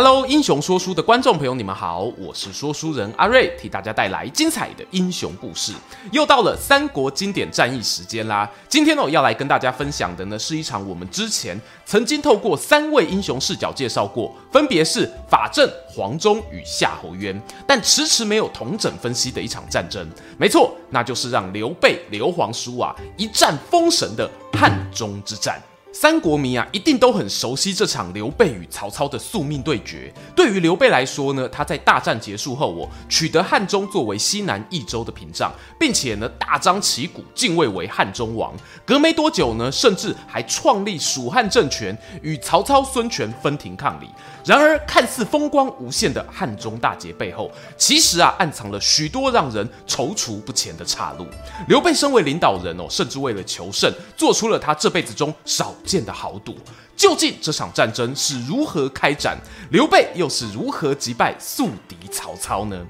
Hello，英雄说书的观众朋友，你们好，我是说书人阿瑞，替大家带来精彩的英雄故事。又到了三国经典战役时间啦！今天呢，要来跟大家分享的呢，是一场我们之前曾经透过三位英雄视角介绍过，分别是法正、黄忠与夏侯渊，但迟迟没有统整分析的一场战争。没错，那就是让刘备、刘皇叔啊一战封神的汉中之战。三国迷啊，一定都很熟悉这场刘备与曹操的宿命对决。对于刘备来说呢，他在大战结束后，我取得汉中作为西南益州的屏障，并且呢，大张旗鼓，进位为汉中王。隔没多久呢，甚至还创立蜀汉政权，与曹操、孙权分庭抗礼。然而，看似风光无限的汉中大捷背后，其实啊，暗藏了许多让人踌躇不前的岔路。刘备身为领导人哦，甚至为了求胜，做出了他这辈子中少见的豪赌，究竟这场战争是如何开展？刘备又是如何击败宿敌曹操呢？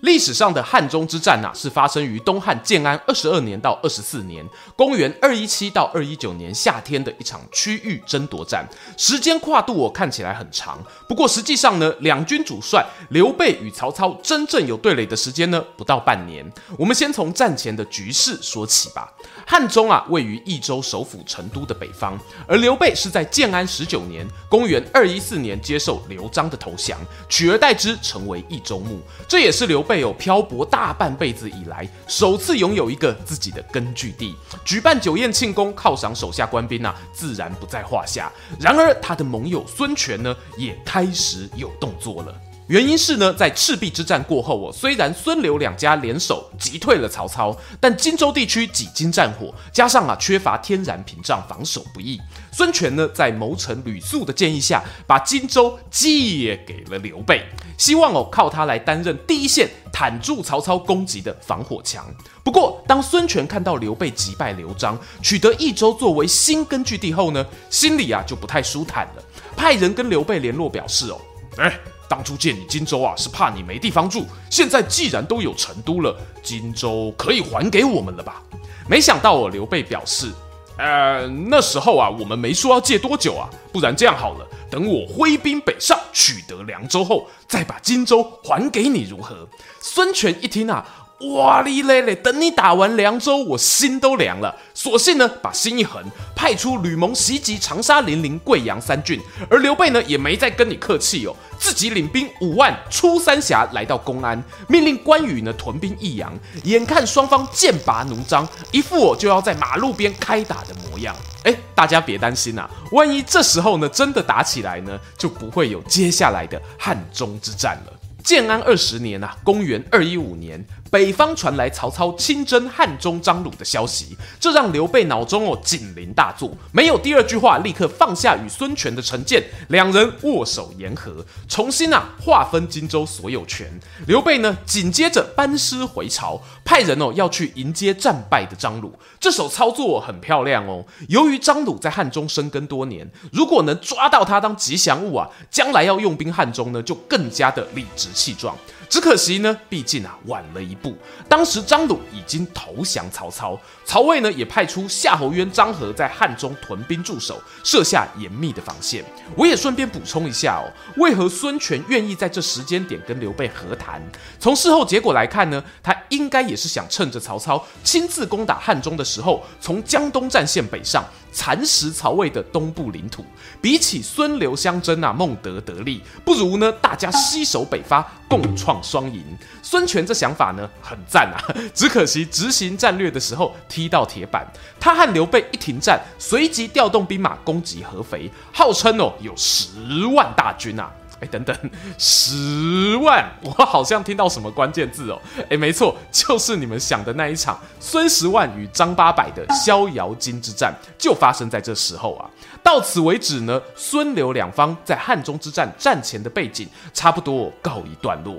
历史上的汉中之战呐、啊，是发生于东汉建安二十二年到二十四年，公元二一七到二一九年夏天的一场区域争夺战，时间跨度我看起来很长，不过实际上呢，两军主帅刘备与曹操真正有对垒的时间呢，不到半年。我们先从战前的局势说起吧。汉中啊，位于益州首府成都的北方，而刘备是在建安十九年，公元二一四年接受刘璋的投降，取而代之成为益州牧，这也是刘。备有漂泊大半辈子以来，首次拥有一个自己的根据地，举办酒宴庆功，犒赏手下官兵啊，自然不在话下。然而，他的盟友孙权呢，也开始有动作了。原因是呢，在赤壁之战过后，哦，虽然孙刘两家联手击退了曹操，但荆州地区几经战火，加上啊缺乏天然屏障，防守不易。孙权呢，在谋臣吕肃的建议下，把荆州借给了刘备，希望哦靠他来担任第一线，坦住曹操攻击的防火墙。不过，当孙权看到刘备击败刘璋，取得益州作为新根据地后呢，心里啊就不太舒坦了，派人跟刘备联络，表示哦，哎。当初借你荆州啊，是怕你没地方住。现在既然都有成都了，荆州可以还给我们了吧？没想到哦，刘备表示，呃，那时候啊，我们没说要借多久啊，不然这样好了，等我挥兵北上，取得凉州后，再把荆州还给你，如何？孙权一听啊。哇哩嘞嘞！等你打完凉州，我心都凉了。索性呢，把心一横，派出吕蒙袭击长沙、零陵、贵阳三郡。而刘备呢，也没再跟你客气哦，自己领兵五万出三峡，来到公安，命令关羽呢屯兵益阳。眼看双方剑拔弩张，一副我就要在马路边开打的模样。哎，大家别担心啊，万一这时候呢真的打起来呢，就不会有接下来的汉中之战了。建安二十年啊，公元二一五年。北方传来曹操亲征汉中张鲁的消息，这让刘备脑中哦警铃大作，没有第二句话，立刻放下与孙权的成见，两人握手言和，重新啊划分荆州所有权。刘备呢紧接着班师回朝，派人哦要去迎接战败的张鲁。这手操作很漂亮哦。由于张鲁在汉中生根多年，如果能抓到他当吉祥物啊，将来要用兵汉中呢就更加的理直气壮。只可惜呢，毕竟啊晚了一步。当时张鲁已经投降曹操，曹魏呢也派出夏侯渊、张郃在汉中屯兵驻守，设下严密的防线。我也顺便补充一下哦，为何孙权愿意在这时间点跟刘备和谈？从事后结果来看呢，他应该也是想趁着曹操亲自攻打汉中的时候，从江东战线北上。蚕食曹魏的东部领土，比起孙刘相争啊，孟德得利，不如呢大家携手北伐，共创双赢。孙权这想法呢很赞啊，只可惜执行战略的时候踢到铁板。他和刘备一停战，随即调动兵马攻击合肥，号称哦有十万大军啊。哎，等等，十万！我好像听到什么关键字哦。哎，没错，就是你们想的那一场孙十万与张八百的逍遥津之战，就发生在这时候啊。到此为止呢，孙刘两方在汉中之战战前的背景差不多告一段落。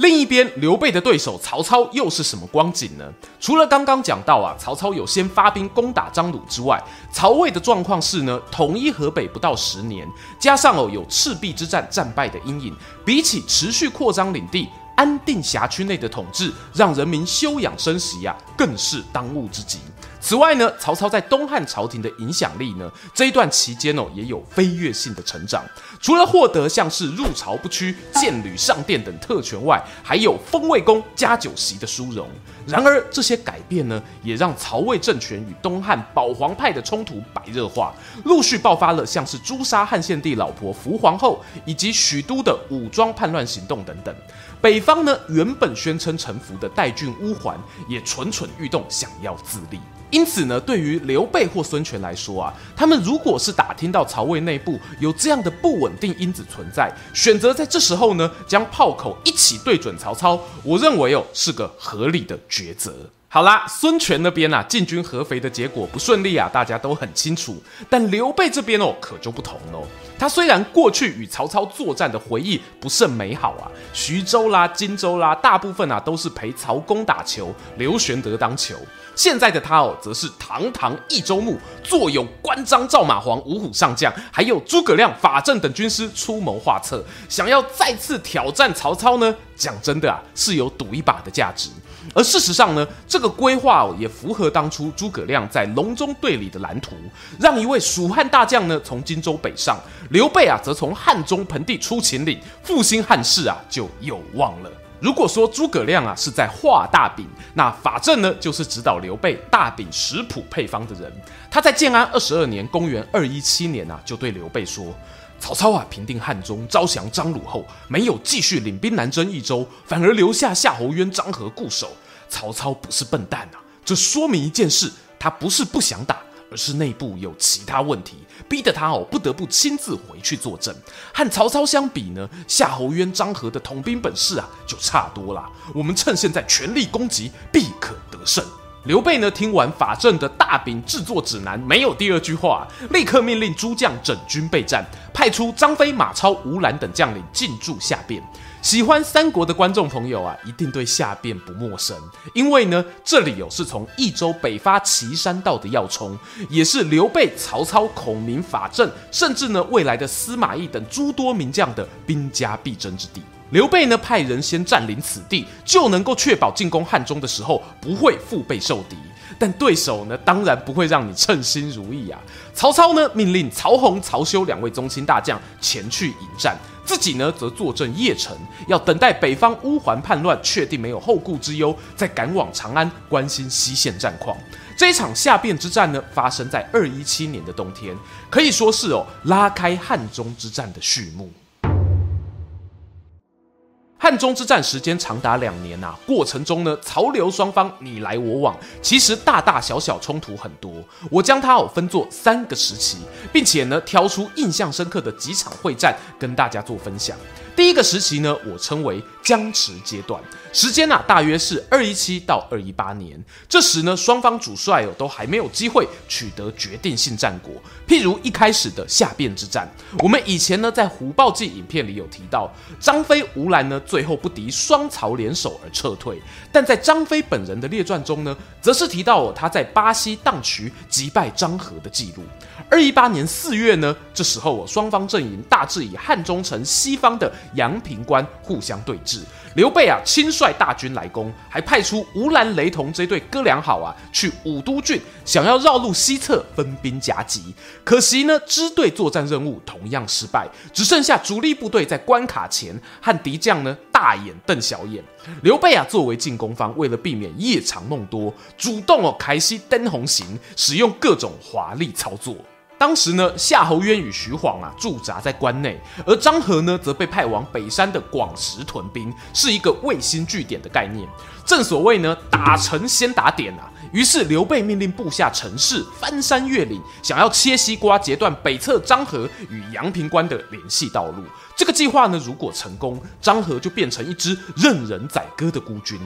另一边，刘备的对手曹操又是什么光景呢？除了刚刚讲到啊，曹操有先发兵攻打张鲁之外，曹魏的状况是呢，统一河北不到十年，加上哦有赤壁之战战败的阴影，比起持续扩张领地、安定辖区内的统治，让人民休养生息呀、啊，更是当务之急。此外呢，曹操在东汉朝廷的影响力呢，这一段期间哦，也有飞跃性的成长。除了获得像是入朝不屈、剑履上殿等特权外，还有封魏公、加酒席的殊荣。然而，这些改变呢，也让曹魏政权与东汉保皇派的冲突白热化，陆续爆发了像是诛杀汉献帝老婆伏皇后，以及许都的武装叛乱行动等等。北方呢，原本宣称臣服的代郡乌桓，也蠢蠢欲动，想要自立。因此呢，对于刘备或孙权来说啊，他们如果是打听到曹魏内部有这样的不稳定因子存在，选择在这时候呢，将炮口一起对准曹操，我认为哦，是个合理的抉择。好啦，孙权那边啊，进军合肥的结果不顺利啊，大家都很清楚。但刘备这边哦，可就不同喽。他虽然过去与曹操作战的回忆不甚美好啊，徐州啦、荆州啦，大部分啊都是陪曹公打球，刘玄德当球。现在的他哦，则是堂堂益州牧，坐拥关张赵马黄五虎上将，还有诸葛亮、法正等军师出谋划策，想要再次挑战曹操呢？讲真的啊，是有赌一把的价值。而事实上呢，这个规划哦，也符合当初诸葛亮在隆中对里的蓝图，让一位蜀汉大将呢从荆州北上，刘备啊则从汉中盆地出秦岭，复兴汉室啊就有望了。如果说诸葛亮啊是在画大饼，那法正呢就是指导刘备大饼食谱配方的人。他在建安二十二年（公元二一七年）啊，就对刘备说。曹操啊，平定汉中，招降张鲁后，没有继续领兵南征益州，反而留下夏侯渊、张合固守。曹操不是笨蛋啊，这说明一件事：他不是不想打，而是内部有其他问题，逼得他哦不得不亲自回去坐镇。和曹操相比呢，夏侯渊、张合的统兵本事啊就差多了。我们趁现在全力攻击，必可得胜。刘备呢，听完法正的大饼制作指南，没有第二句话，立刻命令诸将整军备战，派出张飞、马超、吴兰等将领进驻下汴。喜欢三国的观众朋友啊，一定对下汴不陌生，因为呢，这里有是从益州北发岐山道的要冲，也是刘备、曹操、孔明、法正，甚至呢未来的司马懿等诸多名将的兵家必争之地。刘备呢，派人先占领此地，就能够确保进攻汉中的时候不会腹背受敌。但对手呢，当然不会让你称心如意啊。曹操呢，命令曹洪、曹休两位宗亲大将前去迎战，自己呢则坐镇邺城，要等待北方乌桓叛乱确定没有后顾之忧，再赶往长安关心西线战况。这一场下汴之战呢，发生在二一七年的冬天，可以说是哦拉开汉中之战的序幕。汉中之战时间长达两年啊，过程中呢，曹刘双方你来我往，其实大大小小冲突很多。我将它哦分作三个时期，并且呢挑出印象深刻的几场会战跟大家做分享。第一个时期呢，我称为僵持阶段，时间啊大约是二一七到二一八年。这时呢，双方主帅哦都还没有机会取得决定性战果。譬如一开始的下汴之战，我们以前呢在虎豹记影片里有提到，张飞、吴兰呢最后不敌双曹联手而撤退。但在张飞本人的列传中呢，则是提到哦他在巴西荡渠击败张合的记录。二一八年四月呢，这时候哦双方阵营大致以汉中城西方的阳平关互相对峙，刘备啊亲率大军来攻，还派出吴兰、雷同这对哥俩好啊去武都郡，想要绕路西侧分兵夹击。可惜呢，支队作战任务同样失败，只剩下主力部队在关卡前和敌将呢大眼瞪小眼。刘备啊作为进攻方，为了避免夜长梦多，主动哦开西登红行，使用各种华丽操作。当时呢，夏侯渊与徐晃啊驻扎在关内，而张合呢则被派往北山的广石屯兵，是一个卫星据点的概念。正所谓呢，打城先打点啊。于是刘备命令部下陈氏翻山越岭，想要切西瓜，截断北侧张合与阳平关的联系道路。这个计划呢，如果成功，张合就变成一支任人宰割的孤军。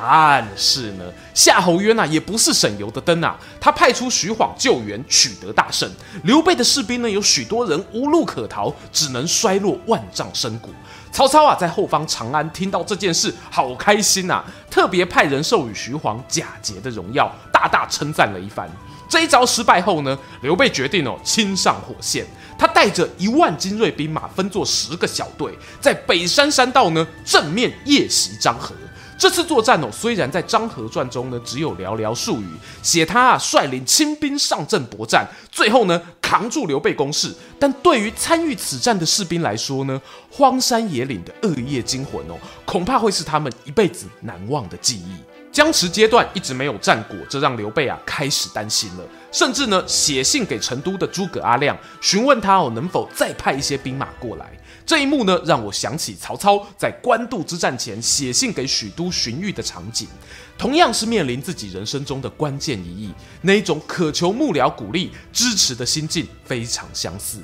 但是呢，夏侯渊呐也不是省油的灯啊，他派出徐晃救援，取得大胜。刘备的士兵呢有许多人无路可逃，只能衰落万丈深谷。曹操啊在后方长安听到这件事，好开心呐，特别派人授予徐晃甲节的荣耀，大大称赞了一番。这一招失败后呢，刘备决定哦亲上火线，他带着一万精锐兵马，分作十个小队，在北山山道呢正面夜袭张合。这次作战哦，虽然在《张合传》中呢只有寥寥数语，写他啊率领清兵上阵搏战，最后呢扛住刘备攻势，但对于参与此战的士兵来说呢，荒山野岭的恶夜惊魂哦，恐怕会是他们一辈子难忘的记忆。僵持阶段一直没有战果，这让刘备啊开始担心了，甚至呢写信给成都的诸葛阿亮，询问他哦能否再派一些兵马过来。这一幕呢，让我想起曹操在官渡之战前写信给许都荀彧的场景，同样是面临自己人生中的关键一役，那一种渴求幕僚鼓励支持的心境非常相似。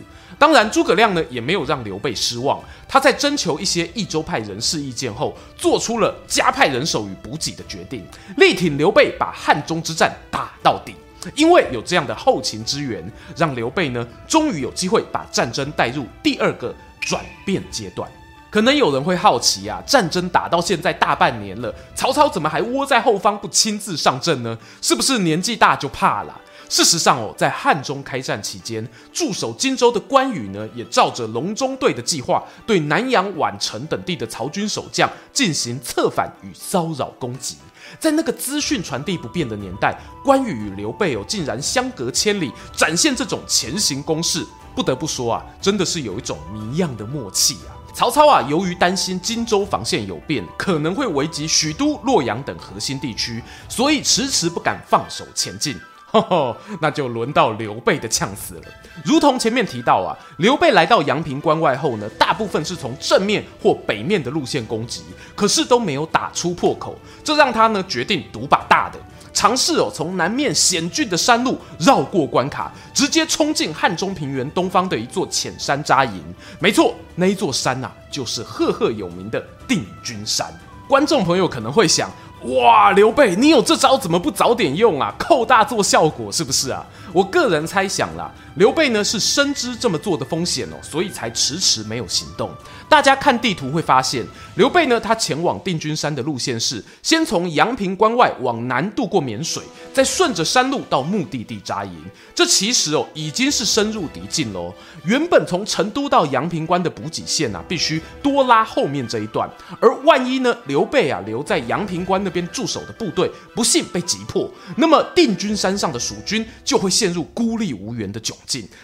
当然，诸葛亮呢也没有让刘备失望，他在征求一些益州派人士意见后，做出了加派人手与补给的决定，力挺刘备把汉中之战打到底。因为有这样的后勤支援，让刘备呢终于有机会把战争带入第二个。转变阶段，可能有人会好奇啊，战争打到现在大半年了，曹操怎么还窝在后方不亲自上阵呢？是不是年纪大就怕了？事实上哦，在汉中开战期间，驻守荆州的关羽呢，也照着隆中对的计划，对南阳、宛城等地的曹军守将进行策反与骚扰攻击。在那个资讯传递不便的年代，关羽与刘备哦，竟然相隔千里，展现这种前行攻势。不得不说啊，真的是有一种谜样的默契啊！曹操啊，由于担心荆州防线有变，可能会危及许都、洛阳等核心地区，所以迟迟不敢放手前进。呵呵，那就轮到刘备的呛死了。如同前面提到啊，刘备来到阳平关外后呢，大部分是从正面或北面的路线攻击，可是都没有打出破口，这让他呢决定赌把大的。尝试哦，从南面险峻的山路绕过关卡，直接冲进汉中平原东方的一座浅山扎营。没错，那一座山呐、啊，就是赫赫有名的定军山。观众朋友可能会想，哇，刘备，你有这招，怎么不早点用啊？扣大做效果是不是啊？我个人猜想啦。刘备呢是深知这么做的风险哦，所以才迟迟没有行动。大家看地图会发现，刘备呢他前往定军山的路线是先从阳平关外往南渡过沔水，再顺着山路到目的地扎营。这其实哦已经是深入敌境喽。原本从成都到阳平关的补给线啊，必须多拉后面这一段。而万一呢刘备啊留在阳平关那边驻守的部队不幸被击破，那么定军山上的蜀军就会陷入孤立无援的窘。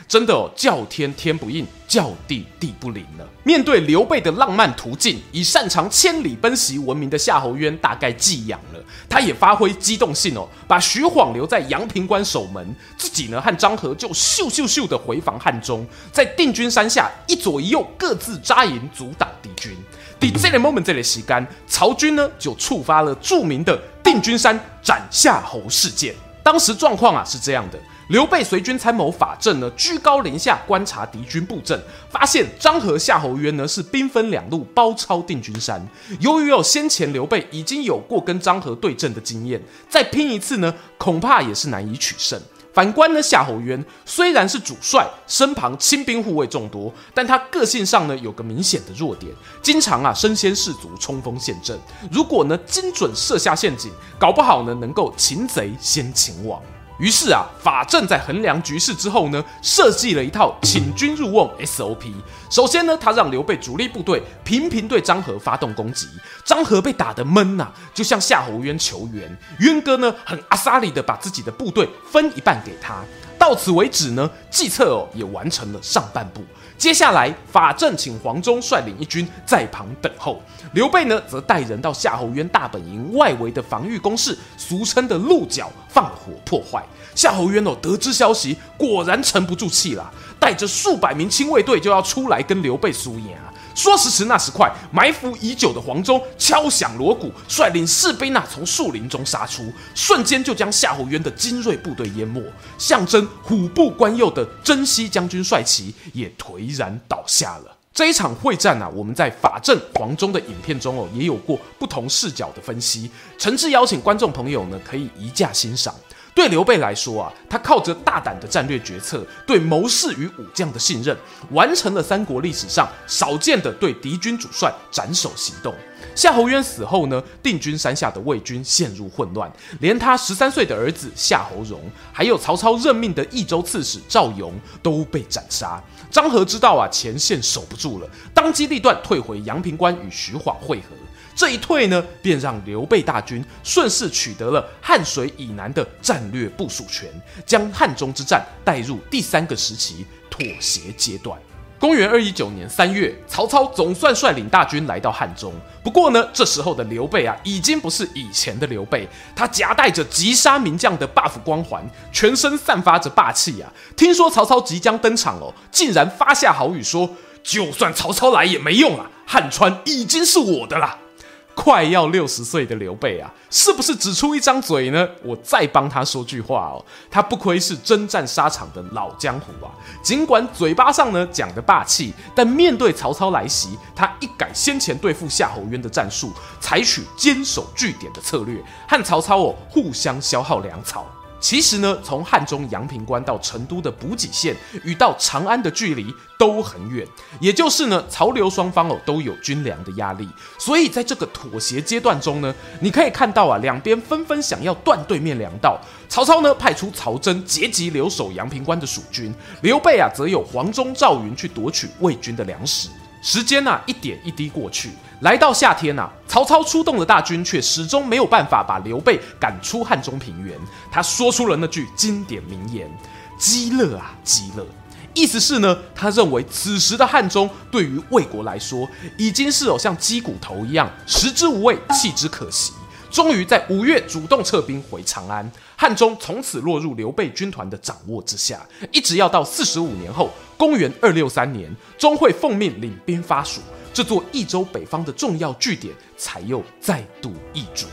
真的哦，叫天天不应，叫地地不灵了。面对刘备的浪漫途径，以擅长千里奔袭闻名的夏侯渊大概寄养了。他也发挥机动性哦，把徐晃留在阳平关守门，自己呢和张合就咻咻咻的回防汉中，在定军山下一左一右各自扎营，阻挡敌军。第这个 moment 这里时间，曹军呢就触发了著名的定军山斩夏侯事件。当时状况啊是这样的。刘备随军参谋法正呢，居高临下观察敌军布阵，发现张合、夏侯渊呢是兵分两路包抄定军山。由于有先前刘备已经有过跟张合对阵的经验，再拼一次呢，恐怕也是难以取胜。反观呢，夏侯渊虽然是主帅，身旁亲兵护卫众多，但他个性上呢有个明显的弱点，经常啊身先士卒，冲锋陷阵。如果呢精准设下陷阱，搞不好呢能够擒贼先擒王。于是啊，法正在衡量局势之后呢，设计了一套请君入瓮 SOP。首先呢，他让刘备主力部队频频对张合发动攻击，张合被打得闷呐、就向夏侯渊求援。渊哥呢，很阿萨里的把自己的部队分一半给他。到此为止呢，计策哦也完成了上半部。接下来，法正请黄忠率领一军在旁等候，刘备呢则带人到夏侯渊大本营外围的防御工事，俗称的鹿角，放火破坏。夏侯渊哦得知消息，果然沉不住气了，带着数百名亲卫队就要出来跟刘备输赢啊。说时迟，那时快，埋伏已久的黄忠敲响锣鼓，率领士兵呐从树林中杀出，瞬间就将夏侯渊的精锐部队淹没。象征虎步关右的征西将军帅旗也颓然倒下了。这一场会战啊，我们在法正黄忠的影片中哦，也有过不同视角的分析，诚挚邀请观众朋友呢，可以移驾欣赏。对刘备来说啊，他靠着大胆的战略决策，对谋士与武将的信任，完成了三国历史上少见的对敌军主帅斩首行动。夏侯渊死后呢，定军山下的魏军陷入混乱，连他十三岁的儿子夏侯荣，还有曹操任命的益州刺史赵顒都被斩杀。张合知道啊，前线守不住了，当机立断退回阳平关与徐晃会合。这一退呢，便让刘备大军顺势取得了汉水以南的战略部署权，将汉中之战带入第三个时期妥协阶段。公元二一九年三月，曹操总算率领大军来到汉中。不过呢，这时候的刘备啊，已经不是以前的刘备，他夹带着击杀名将的 buff 光环，全身散发着霸气啊！听说曹操即将登场哦，竟然发下豪语说：“就算曹操来也没用啊，汉川已经是我的啦。”快要六十岁的刘备啊，是不是只出一张嘴呢？我再帮他说句话哦，他不愧是征战沙场的老江湖啊。尽管嘴巴上呢讲的霸气，但面对曹操来袭，他一改先前对付夏侯渊的战术，采取坚守据点的策略，和曹操哦互相消耗粮草。其实呢，从汉中阳平关到成都的补给线，与到长安的距离都很远，也就是呢，曹刘双方哦都有军粮的压力，所以在这个妥协阶段中呢，你可以看到啊，两边纷纷想要断对面粮道。曹操呢派出曹真截击留守阳平关的蜀军，刘备啊则有黄忠、赵云去夺取魏军的粮食。时间呐、一点一滴过去，来到夏天呐、曹操出动的大军却始终没有办法把刘备赶出汉中平原。他说出了那句经典名言：“饥饿啊，饥饿！”意思是呢，他认为此时的汉中对于魏国来说，已经是有像鸡骨头一样，食之无味，弃之可惜。终于在五月主动撤兵回长安，汉中从此落入刘备军团的掌握之下，一直要到四十五年后，公元二六三年，钟会奉命领兵伐蜀，这座益州北方的重要据点才又再度易主。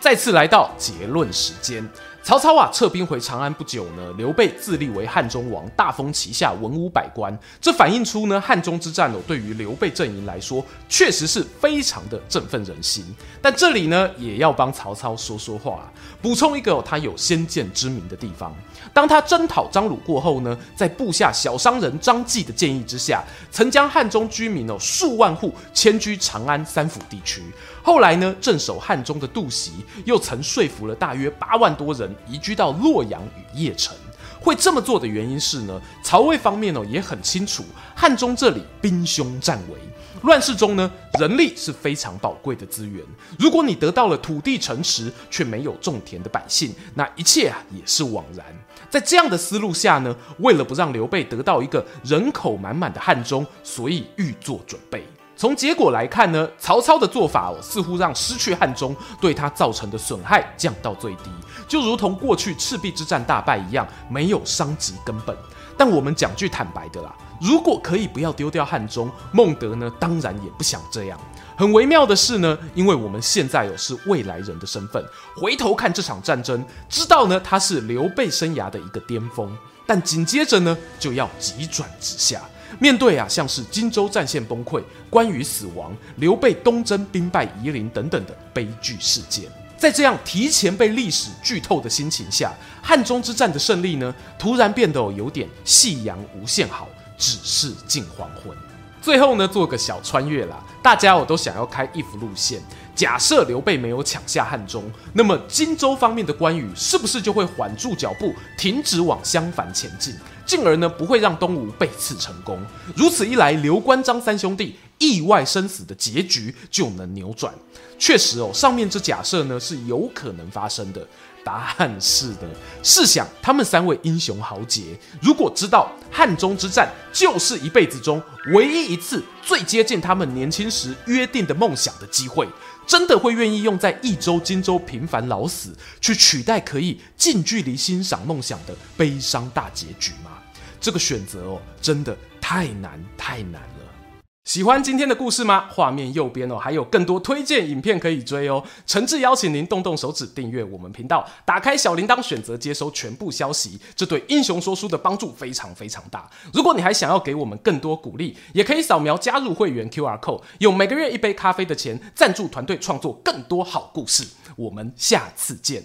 再次来到结论时间。曹操啊，撤兵回长安不久呢，刘备自立为汉中王，大封旗下文武百官。这反映出呢，汉中之战哦，对于刘备阵营来说，确实是非常的振奋人心。但这里呢，也要帮曹操说说话，补充一个他有先见之明的地方。当他征讨张鲁过后呢，在部下小商人张继的建议之下，曾将汉中居民哦数万户迁居长安三府地区。后来呢，镇守汉中的杜袭又曾说服了大约八万多人移居到洛阳与邺城。会这么做的原因是呢，曹魏方面哦也很清楚，汉中这里兵凶战危。乱世中呢，人力是非常宝贵的资源。如果你得到了土地城池，却没有种田的百姓，那一切啊也是枉然。在这样的思路下呢，为了不让刘备得到一个人口满满的汉中，所以预做准备。从结果来看呢，曹操的做法哦，似乎让失去汉中对他造成的损害降到最低，就如同过去赤壁之战大败一样，没有伤及根本。但我们讲句坦白的啦，如果可以不要丢掉汉中，孟德呢，当然也不想这样。很微妙的是呢，因为我们现在有是未来人的身份，回头看这场战争，知道呢它是刘备生涯的一个巅峰，但紧接着呢就要急转直下，面对啊像是荆州战线崩溃、关羽死亡、刘备东征兵败夷陵等等的悲剧事件。在这样提前被历史剧透的心情下，汉中之战的胜利呢，突然变得有点夕阳无限好，只是近黄昏。最后呢，做个小穿越啦，大家我都想要开 if 路线。假设刘备没有抢下汉中，那么荆州方面的关羽是不是就会缓住脚步，停止往襄樊前进，进而呢不会让东吴被刺成功？如此一来，刘关张三兄弟意外生死的结局就能扭转。确实哦，上面这假设呢是有可能发生的。答案是的，试想他们三位英雄豪杰，如果知道汉中之战就是一辈子中唯一一次最接近他们年轻时约定的梦想的机会，真的会愿意用在益州、荆州平凡老死，去取代可以近距离欣赏梦想的悲伤大结局吗？这个选择哦，真的太难太难了。喜欢今天的故事吗？画面右边哦，还有更多推荐影片可以追哦。诚挚邀请您动动手指订阅我们频道，打开小铃铛，选择接收全部消息，这对英雄说书的帮助非常非常大。如果你还想要给我们更多鼓励，也可以扫描加入会员 QR code，用每个月一杯咖啡的钱赞助团队创作更多好故事。我们下次见。